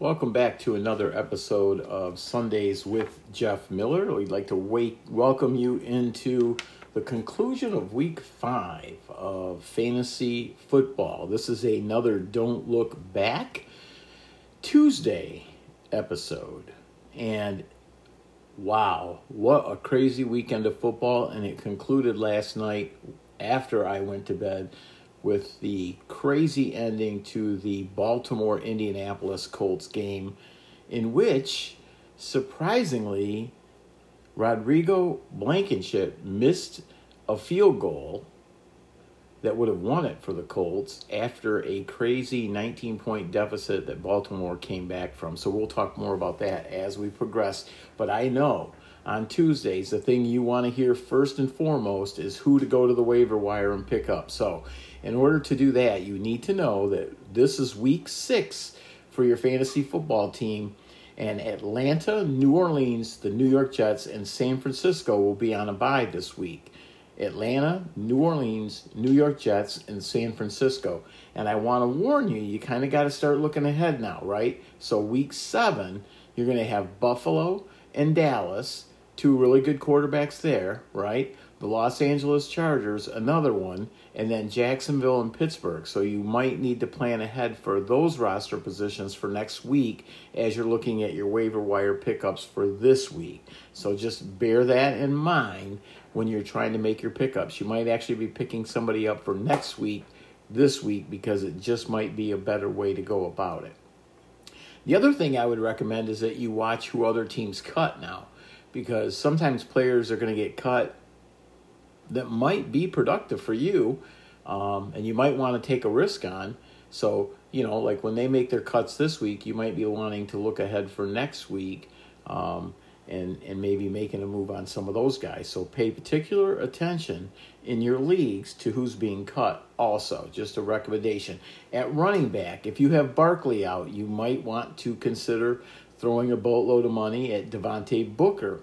Welcome back to another episode of Sondaze with Jeff Miller. We'd like to wait, welcome you into the conclusion of week five of fantasy football. This is another Don't Look Back Tuesday episode. And wow, what a crazy weekend of football! And it concluded last night after I went to bed with the crazy ending to the Baltimore Indianapolis Colts game, in which, surprisingly, Rodrigo Blankenship missed a field goal that would have won it for the Colts after a crazy 19 point deficit that Baltimore came back from. So we'll talk more about that as we progress. But I know on Tuesdays, the thing you want to hear first and foremost is who to go to the waiver wire and pick up. So in order to do that, you need to know that this is week six for your fantasy football team. And Atlanta, New Orleans, the New York Jets, and San Francisco will be on a bye this week. Atlanta, New Orleans, New York Jets, and San Francisco. And I want to warn you, you kind of got to start looking ahead now, right? So, week seven, you're going to have Buffalo and Dallas, two really good quarterbacks there, right? The Los Angeles Chargers, another one, and then Jacksonville and Pittsburgh. So you might need to plan ahead for those roster positions for next week as you're looking at your waiver wire pickups for this week. So just bear that in mind when you're trying to make your pickups. You might actually be picking somebody up for next week, this week, because it just might be a better way to go about it. The other thing I would recommend is that you watch who other teams cut now, because sometimes players are going to get cut that might be productive for you um, and you might want to take a risk on. So, you know, like when they make their cuts this week, you might be wanting to look ahead for next week um, and, and maybe making a move on some of those guys. So pay particular attention in your leagues to who's being cut also. Just a recommendation. At running back, if you have Barkley out, you might want to consider throwing a boatload of money at Devontae Booker.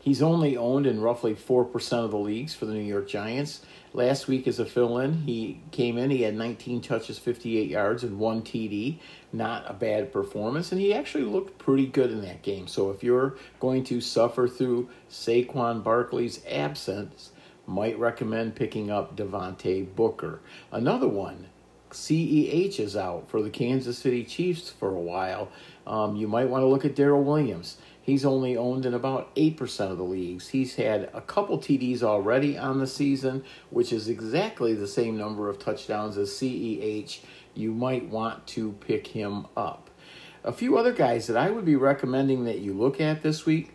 He's only owned in roughly 4% of the leagues for the New York Giants. Last week, as a fill in, he came in, he had 19 touches, 58 yards, and one TD. Not a bad performance, and he actually looked pretty good in that game. So, if you're going to suffer through Saquon Barkley's absence, might recommend picking up Devontae Booker. Another one, CEH is out for the Kansas City Chiefs for a while. Um, you might want to look at Darrel Williams. He's only owned in about 8% of the leagues. He's had a couple TDs already on the season, which is exactly the same number of touchdowns as CEH. You might want to pick him up. A few other guys that I would be recommending that you look at this week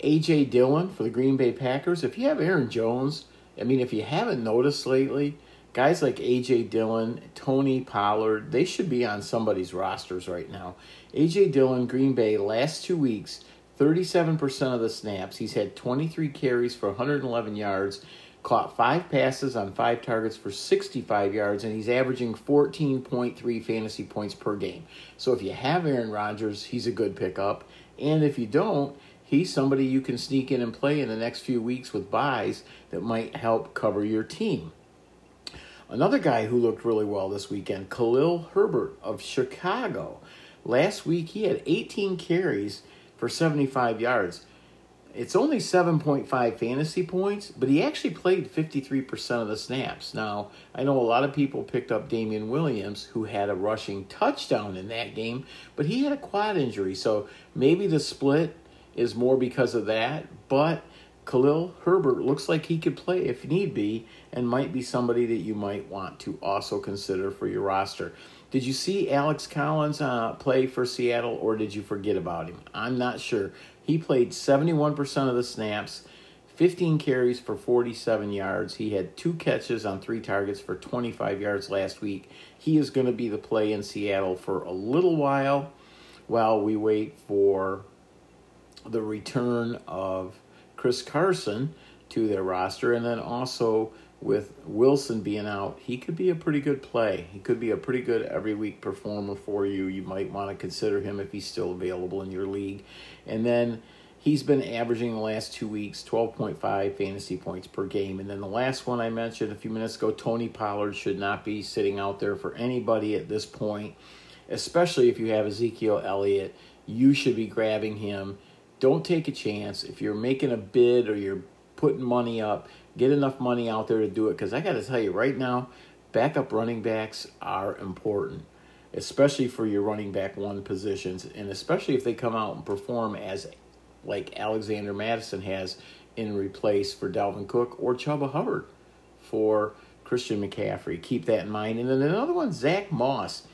A.J. Dillon for the Green Bay Packers. If you have Aaron Jones, I mean, if you haven't noticed lately, guys like A.J. Dillon, Tony Pollard, they should be on somebody's rosters right now. A.J. Dillon, Green Bay, last two weeks, 37% of the snaps. He's had 23 carries for 111 yards, caught five passes on five targets for 65 yards, and he's averaging 14.3 fantasy points per game. So if you have Aaron Rodgers, he's a good pickup. And if you don't, he's somebody you can sneak in and play in the next few weeks with buys that might help cover your team. Another guy who looked really well this weekend, Khalil Herbert of Chicago. Last week he had 18 carries for 75 yards. It's only 7.5 fantasy points, but he actually played 53% of the snaps. Now, I know a lot of people picked up Damien Williams, who had a rushing touchdown in that game, but he had a quad injury, so maybe the split is more because of that. But Khalil Herbert looks like he could play if need be, and might be somebody that you might want to also consider for your roster. Did you see Alex Collins uh, play for Seattle, or did you forget about him? I'm not sure. He played 71% of the snaps, 15 carries for 47 yards. He had two catches on three targets for 25 yards last week. He is going to be the play in Seattle for a little while while we wait for the return of Chris Carson to their roster and then also with Wilson being out, he could be a pretty good play. He could be a pretty good every week performer for you. You might want to consider him if he's still available in your league. And then he's been averaging the last two weeks 12.5 fantasy points per game. And then the last one I mentioned a few minutes ago, Tony Pollard should not be sitting out there for anybody at this point. especially if you have Ezekiel Elliott. You should be grabbing him. Don't take a chance. If you're making a bid or you're putting money up, get enough money out there to do it. Because I got to tell you, right now, backup running backs are important, especially for your running back one positions, and especially if they come out and perform as like Alexander Mattison has in replace for Dalvin Cook or Chuba Hubbard for Christian McCaffrey. Keep that in mind. And then another one, Zach Moss.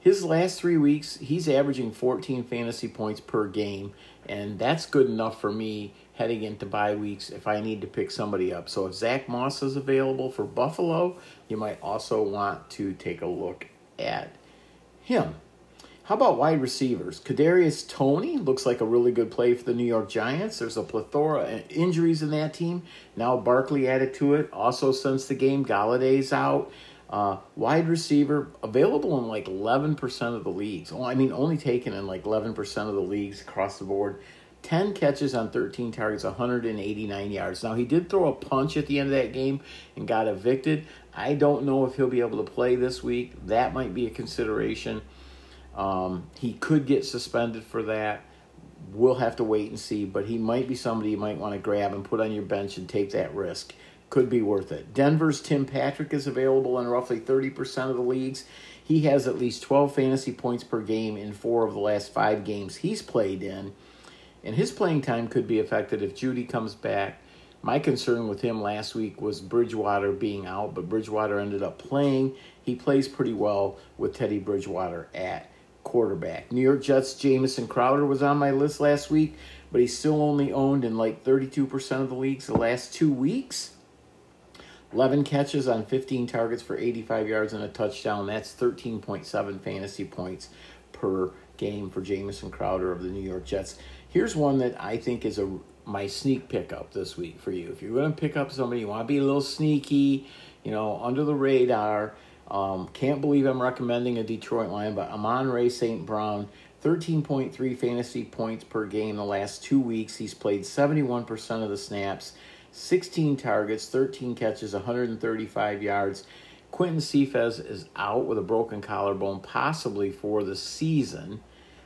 His last three weeks, he's averaging 14 fantasy points per game, and that's good enough for me heading into bye weeks if I need to pick somebody up. So if Zach Moss is available for Buffalo, you might also want to take a look at him. How about wide receivers? Kadarius Toney looks like a really good play for the New York Giants. There's a plethora of injuries in that team. Now Barkley added to it. Also, since the game, Golladay's out. Uh, wide receiver available in like 11% of the leagues. Well, I mean, only taken in like 11% of the leagues across the board. 10 catches on 13 targets, 189 yards. Now, he did throw a punch at the end of that game and got evicted. I don't know if he'll be able to play this week. That might be a consideration. Um, he could get suspended for that. We'll have to wait and see, but he might be somebody you might want to grab and put on your bench and take that risk. Could be worth it. Denver's Tim Patrick is available in roughly 30% of the leagues. He has at least 12 fantasy points per game in four of the last five games he's played in. And his playing time could be affected if Jeudy comes back. My concern with him last week was Bridgewater being out, but Bridgewater ended up playing. He plays pretty well with Teddy Bridgewater at quarterback. New York Jets Jamison Crowder was on my list last week, but he's still only owned in like 32% of the leagues the last two weeks. 11 catches on 15 targets for 85 yards and a touchdown. That's 13.7 fantasy points per game for Jamison Crowder of the New York Jets. Here's one that I think is a my sneak pickup this week for you. If you're going to pick up somebody, you want to be a little sneaky, you know, under the radar. Um, can't believe I'm recommending a Detroit line, but Amon-Ra St. Brown, 13.3 fantasy points per game the last two weeks. He's played 71% of the snaps, 16 targets, 13 catches, 135 yards. Quintez Cephus is out with a broken collarbone, possibly for the season.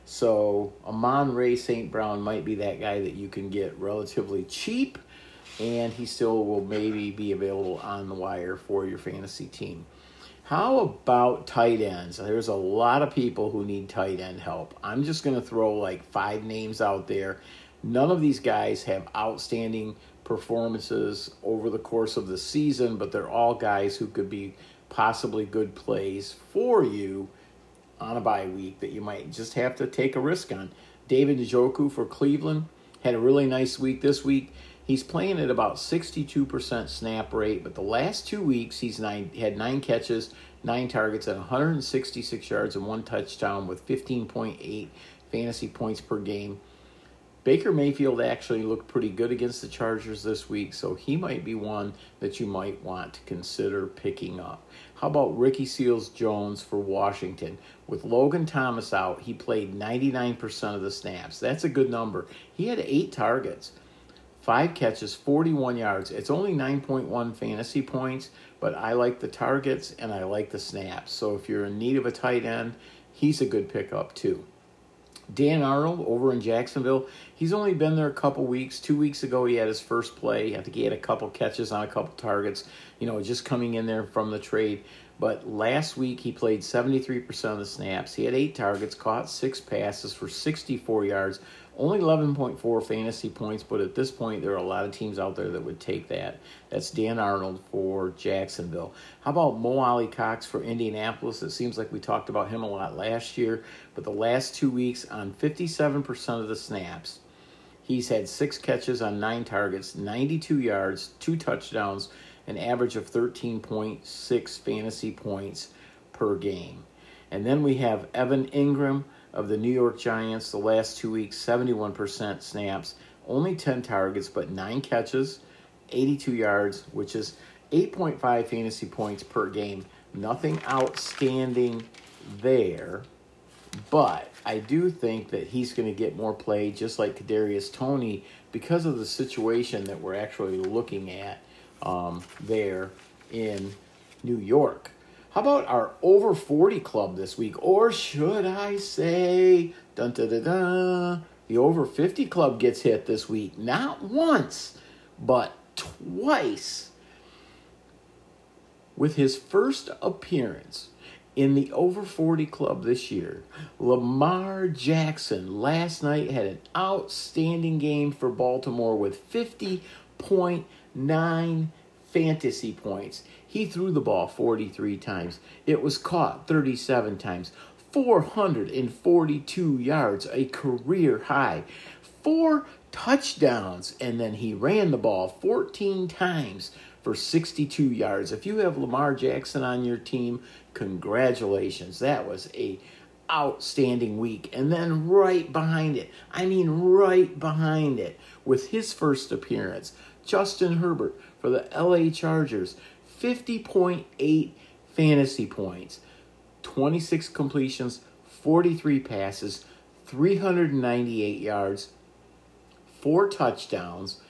So Amon-Ra St. Brown might be that guy that you can get relatively cheap, and he still will maybe be available on the wire for your fantasy team. How about tight ends? There's a lot of people who need tight end help. I'm just going to throw like five names out there. None of these guys have outstanding performances over the course of the season, but they're all guys who could be possibly good plays for you on a bye week that you might just have to take a risk on. David Njoku for Cleveland had a really nice week this week. He's playing at about 62% snap rate, but the last two weeks he's nine, had nine catches, nine targets, at 166 yards and one touchdown with 15.8 fantasy points per game. Baker Mayfield actually looked pretty good against the Chargers this week, so he might be one that you might want to consider picking up. How about Ricky Seals Jones for Washington? With Logan Thomas out, he played 99% of the snaps. That's a good number. He had eight targets five catches, 41 yards. It's only 9.1 fantasy points, but I like the targets and I like the snaps. So if you're in need of a tight end, he's a good pickup too. Dan Arnold over in Jacksonville, he's only been there a couple weeks. Two weeks ago, he had his first play. I think he had a couple catches on a couple targets, you know, just coming in there from the trade. But last week, he played 73% of the snaps. He had eight targets, caught six passes for 64 yards, only 11.4 fantasy points, but at this point, there are a lot of teams out there that would take that. That's Dan Arnold for Jacksonville. How about Mo Alie-Cox for Indianapolis? It seems like we talked about him a lot last year, but the last two weeks, on 57% of the snaps, he's had six catches on nine targets, 92 yards, two touchdowns, an average of 13.6 fantasy points per game. And then we have Evan Engram of the New York Giants the last two weeks 71% snaps, only 10 targets, but 9 catches, 82 yards, which is 8.5 fantasy points per game. Nothing outstanding there, but I do think that he's going to get more play, just like Kadarius Toney, because of the situation that we're actually looking at um, there in New York. How about our over 40 club this week? Or should I say, dun da da da, the over 50 club gets hit this week. Not once, but twice. With his first appearance in the over 40 club this year, Lamar Jackson last night had an outstanding game for Baltimore with 50.9 fantasy points. He threw the ball 43 times. It was caught 37 times. 442 yards, a career high. Four touchdowns, and then he ran the ball 14 times for 62 yards. If you have Lamar Jackson on your team, congratulations. That was a outstanding week. And then right behind it, I mean right behind it, with his first appearance, Justin Herbert for the LA Chargers, 50.8 fantasy points, 26 completions, 43 passes, 398 yards, 4 touchdowns,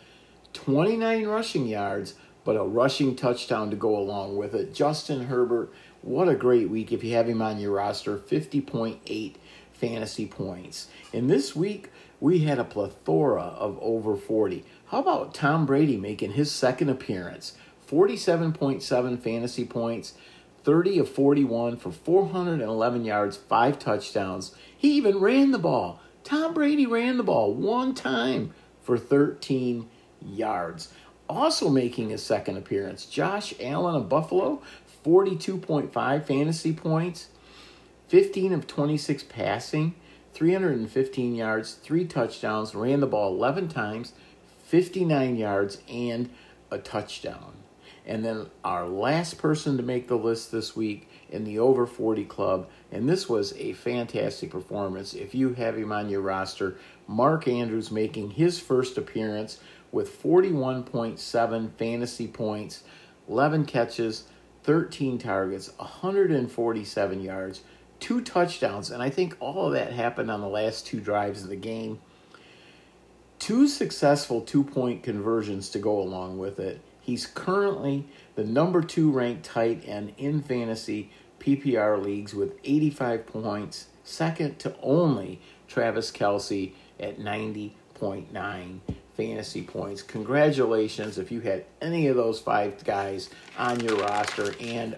29 rushing yards, but a rushing touchdown to go along with it. Justin Herbert, what a great week if you have him on your roster, 50.8 fantasy points. And this week, we had a plethora of over 40. How about Tom Brady making his second appearance? 47.7 fantasy points, 30 of 41 for 411 yards, 5 touchdowns. He even ran the ball. Tom Brady ran the ball one time for 13 yards. Also making his second appearance, Josh Allen of Buffalo, 42.5 fantasy points, 15 of 26 passing, 315 yards, 3 touchdowns, ran the ball 11 times, 59 yards, and a touchdown. And then our last person to make the list this week in the over 40 club, and this was a fantastic performance. If you have him on your roster, Mark Andrews making his first appearance with 41.7 fantasy points, 11 catches, 13 targets, 147 yards, two touchdowns, and I think all of that happened on the last two drives of the game. Two successful two point conversions to go along with it. He's currently the number two ranked tight end in fantasy PPR leagues with 85 points, second to only Travis Kelce at 90.9 fantasy points. Congratulations if you had any of those five guys on your roster. And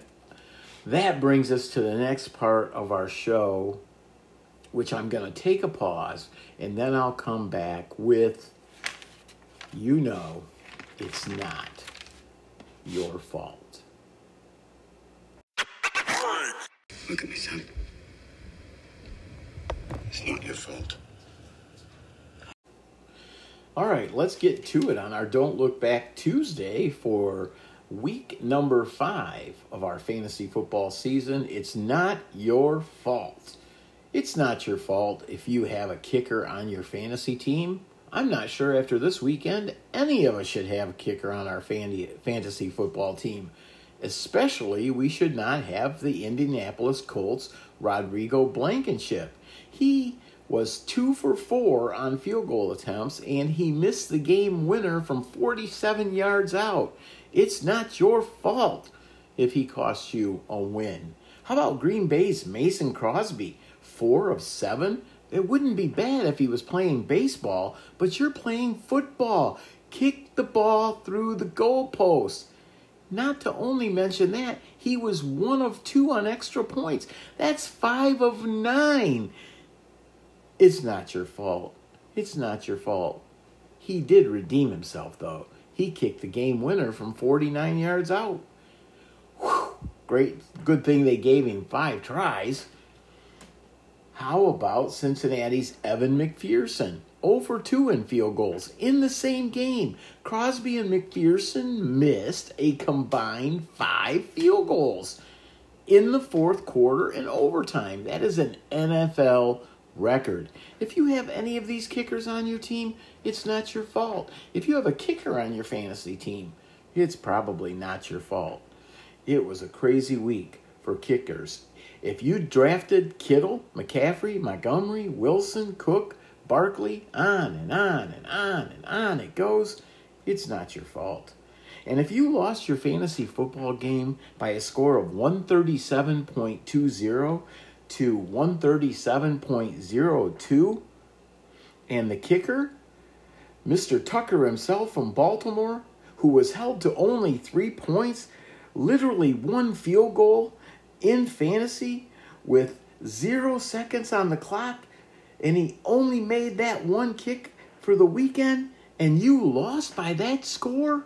that brings us to the next part of our show, which I'm going to take a pause and then I'll come back with you know it's not your fault. Look at me, son. It's not your fault. All right, let's get to it on our Don't Look Back Tuesday for week number five of our fantasy football season. It's not your fault. It's not your fault if you have a kicker on your fantasy team I'm not sure after this weekend any of us should have a kicker on our fantasy football team. Especially, we should not have the Indianapolis Colts Rodrigo Blankenship. He was two for four on field goal attempts and he missed the game winner from 47 yards out. It's not your fault if he costs you a win. How about Green Bay's Mason Crosby? Four of seven it wouldn't be bad if he was playing baseball, but you're playing football. Kick the ball through the goalpost. Not to only mention that, he was one of two on extra points. That's five of nine. It's not your fault. It's not your fault. He did redeem himself, though. He kicked the game winner from 49 yards out. Whew, great, good thing they gave him five tries. How about Cincinnati's Evan McPherson? Over 2 in field goals in the same game. Crosby and McPherson missed a combined five field goals in the fourth quarter and overtime. That is an NFL record. If you have any of these kickers on your team, it's not your fault. If you have a kicker on your fantasy team, it's probably not your fault. It was a crazy week for kickers if you drafted Kittle, McCaffrey, Montgomery, Wilson, Cook, Barkley, on and on and on and on it goes, it's not your fault. And if you lost your fantasy football game by a score of 137.20 to 137.02, and the kicker, Mr. Tucker himself from Baltimore, who was held to only three points, literally one field goal in fantasy with zero seconds on the clock, and he only made that one kick for the weekend, and you lost by that score?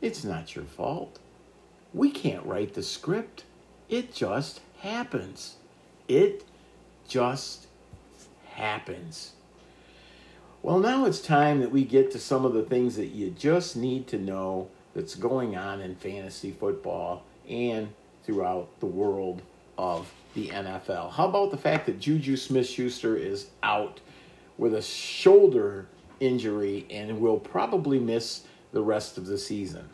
It's not your fault. We can't write the script. It just happens. It just happens. Well, now it's time that we get to some of the things that you just need to know that's going on in fantasy football and throughout the world of the NFL. How about the fact that Juju Smith Schuster is out with a shoulder injury and will probably miss the rest of the season?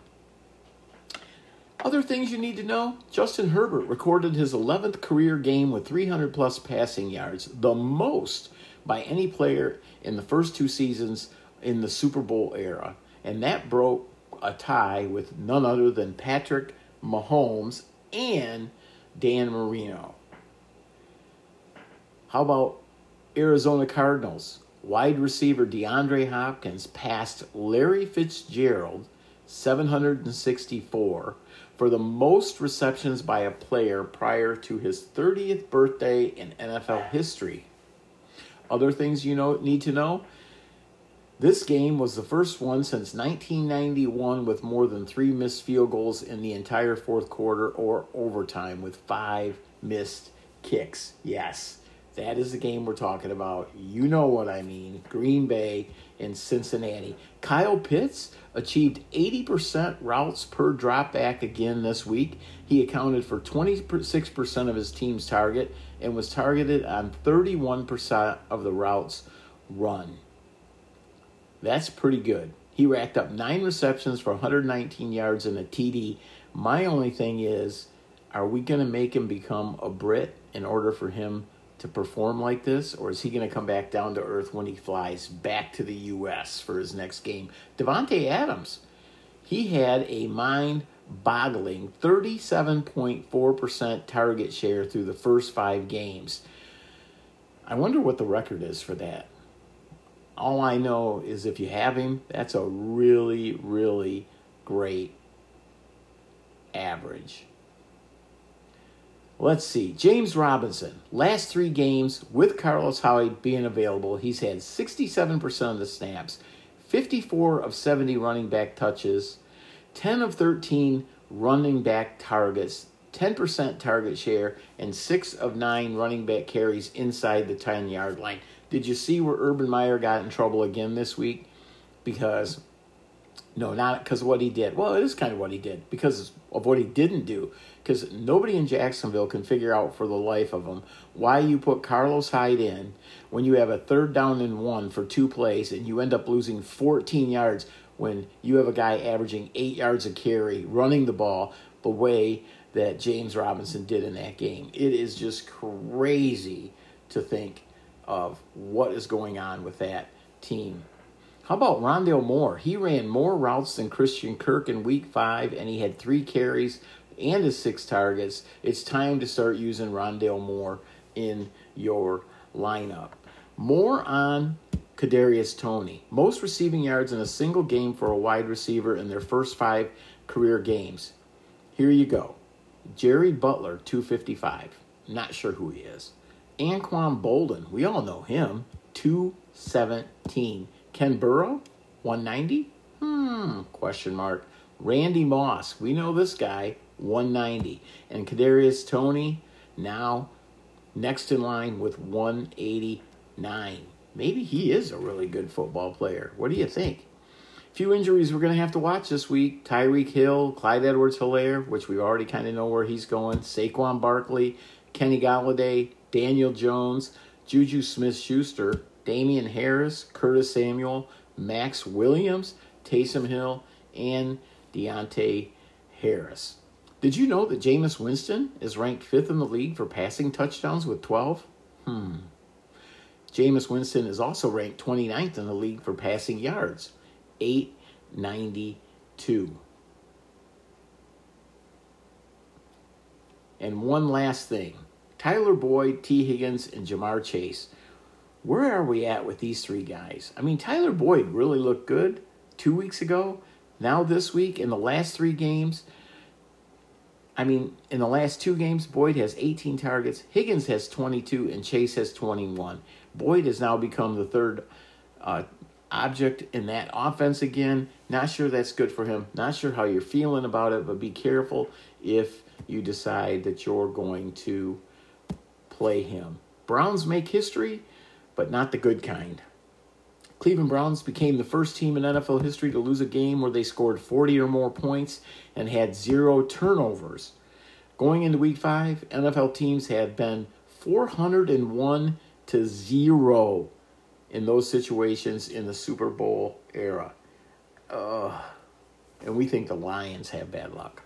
Other things you need to know Justin Herbert recorded his 11th career game with 300 plus passing yards, the most by any player in the first two seasons in the Super Bowl era. And that broke a tie with none other than Patrick Mahomes and Dan Marino. How about Arizona Cardinals? Wide receiver DeAndre Hopkins passed Larry Fitzgerald 764 for the most receptions by a player prior to his 30th birthday in NFL history. Other things you know need to know this game was the first one since 1991 with more than three missed field goals in the entire fourth quarter or overtime with five missed kicks. Yes, that is the game we're talking about. You know what I mean. Green Bay and Cincinnati. Kyle Pitts achieved 80% routes per dropback again this week. He accounted for 26% of his team's target and was targeted on 31% of the routes run. That's pretty good. He racked up nine receptions for 119 yards and a TD. My only thing is, are we going to make him become a Brit in order for him to perform like this, or is he going to come back down to earth when he flies back to the U.S. for his next game? Davante Adams, he had a mind-boggling 37.4% target share through the first five games. I wonder what the record is for that. All I know is if you have him, that's a really, really great average. Let's see. James Robinson, last three games with Carlos Hyde being available, he's had 67% of the snaps, 54 of 70 running back touches, 10 of 13 running back targets, 10% target share, and 6 of 9 running back carries inside the 10 yard line. Did you see where Urban Meyer got in trouble again this week? Because, no, not because of what he did. Well, it is kind of what he did because of what he didn't do. Because nobody in Jacksonville can figure out for the life of them why you put Carlos Hyde in when you have a third down and one for two plays and you end up losing 14 yards when you have a guy averaging eight yards a carry running the ball the way that James Robinson did in that game. It is just crazy to think of what is going on with that team. How about Rondale Moore? He ran more routes than Christian Kirk in week five, and he had three carries and his six targets. It's time to start using Rondale Moore in your lineup. More on Kadarius Toney. Most receiving yards in a single game for a wide receiver in their first five career games. Here you go. Jerry Butler, 255. Not sure who he is. Anquan Boldin, we all know him, 217. Ken Burrow, 190? Hmm, question mark. Randy Moss, we know this guy, 190. And Kadarius Toney, now next in line with 189. Maybe he is a really good football player. What do you think? Few injuries we're going to have to watch this week. Tyreek Hill, Clyde Edwards Helaire, which we already kind of know where he's going. Saquon Barkley, Kenny Golladay, Daniel Jones, Juju Smith Schuster, Damien Harris, Curtis Samuel, Max Williams, Taysom Hill, and Deonte Harris. Did you know that Jameis Winston is ranked fifth in the league for passing touchdowns with 12? Hmm. Jameis Winston is also ranked 29th in the league for passing yards, 892. And one last thing Tyler Boyd, Tee Higgins, and Ja'Marr Chase. Where are we at with these three guys? I mean, Tyler Boyd really looked good two weeks ago. Now, this week, in the last three games, I mean, in the last two games, Boyd has 18 targets, Higgins has 22, and Chase has 21. Boyd has now become the third uh, object in that offense again. Not sure that's good for him. Not sure how you're feeling about it, but be careful if you decide that you're going to play him. Browns make history, but not the good kind. Cleveland Browns became the first team in NFL history to lose a game where they scored 40 or more points and had zero turnovers. Going into week five, NFL teams had been 401 to 0 in those situations in the Super Bowl era. And we think the Lions have bad luck.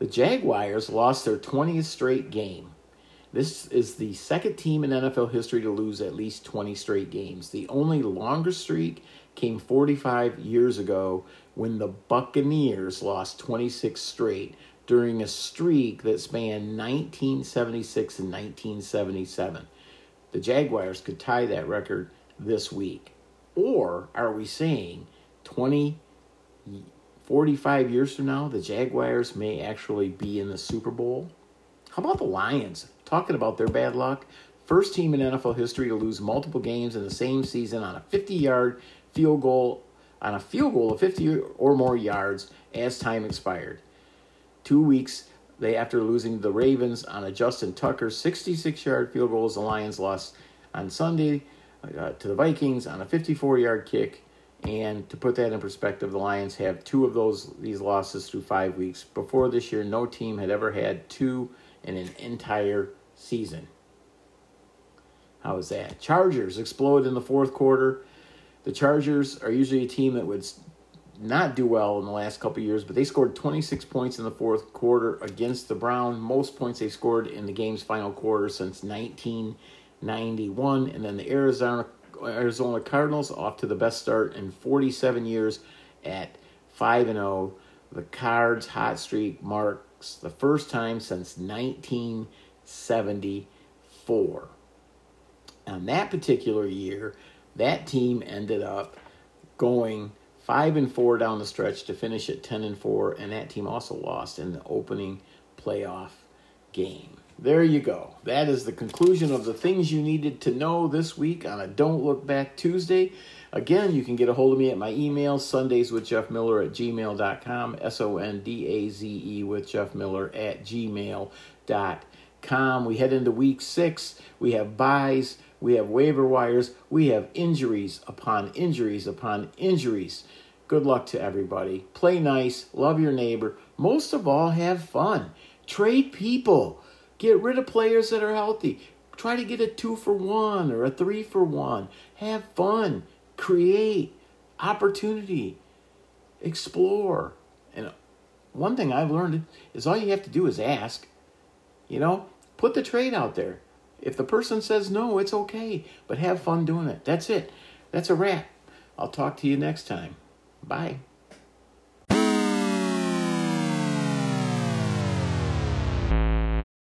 The Jaguars lost their 20th straight game. This is the second team in NFL history to lose at least 20 straight games. The only longer streak came 45 years ago when the Buccaneers lost 26 straight during a streak that spanned 1976 and 1977. The Jaguars could tie that record this week. Or are we saying 20, 45 years from now, the Jaguars may actually be in the Super Bowl? How about the Lions? Talking about their bad luck. First team in NFL history to lose multiple games in the same season on a 50 yard field goal, on a field goal of 50 or more yards as time expired. Two weeks they after losing the Ravens on a Justin Tucker 66 yard field goal, the Lions lost on Sunday uh, to the Vikings on a 54 yard kick. And to put that in perspective, the Lions have two of those these losses through five weeks. Before this year, no team had ever had two in an entire season. How is that? Chargers explode in the fourth quarter. The Chargers are usually a team that would not do well in the last couple years, but they scored 26 points in the fourth quarter against the Brown, Most points they scored in the game's final quarter since 1991. And then the Arizona Arizona Cardinals off to the best start in 47 years at 5 and 0. The Cards hot streak marks the first time since 1974. On that particular year, that team ended up going 5 and 4 down the stretch to finish at 10 and 4 and that team also lost in the opening playoff game. There you go. That is the conclusion of the things you needed to know this week on a Don't Look Back Tuesday. Again, you can get a hold of me at my email, Sondaze with Jeff Miller at gmail.com, S O N D A Z E with Jeff Miller at gmail.com. We head into week six. We have buys, we have waiver wires, we have injuries upon injuries upon injuries. Good luck to everybody. Play nice, love your neighbor. Most of all, have fun. Trade people. Get rid of players that are healthy. Try to get a two for one or a three for one. Have fun. Create opportunity. Explore. And one thing I've learned is all you have to do is ask. You know, put the trade out there. If the person says no, it's okay, but have fun doing it. That's it. That's a wrap. I'll talk to you next time. Bye.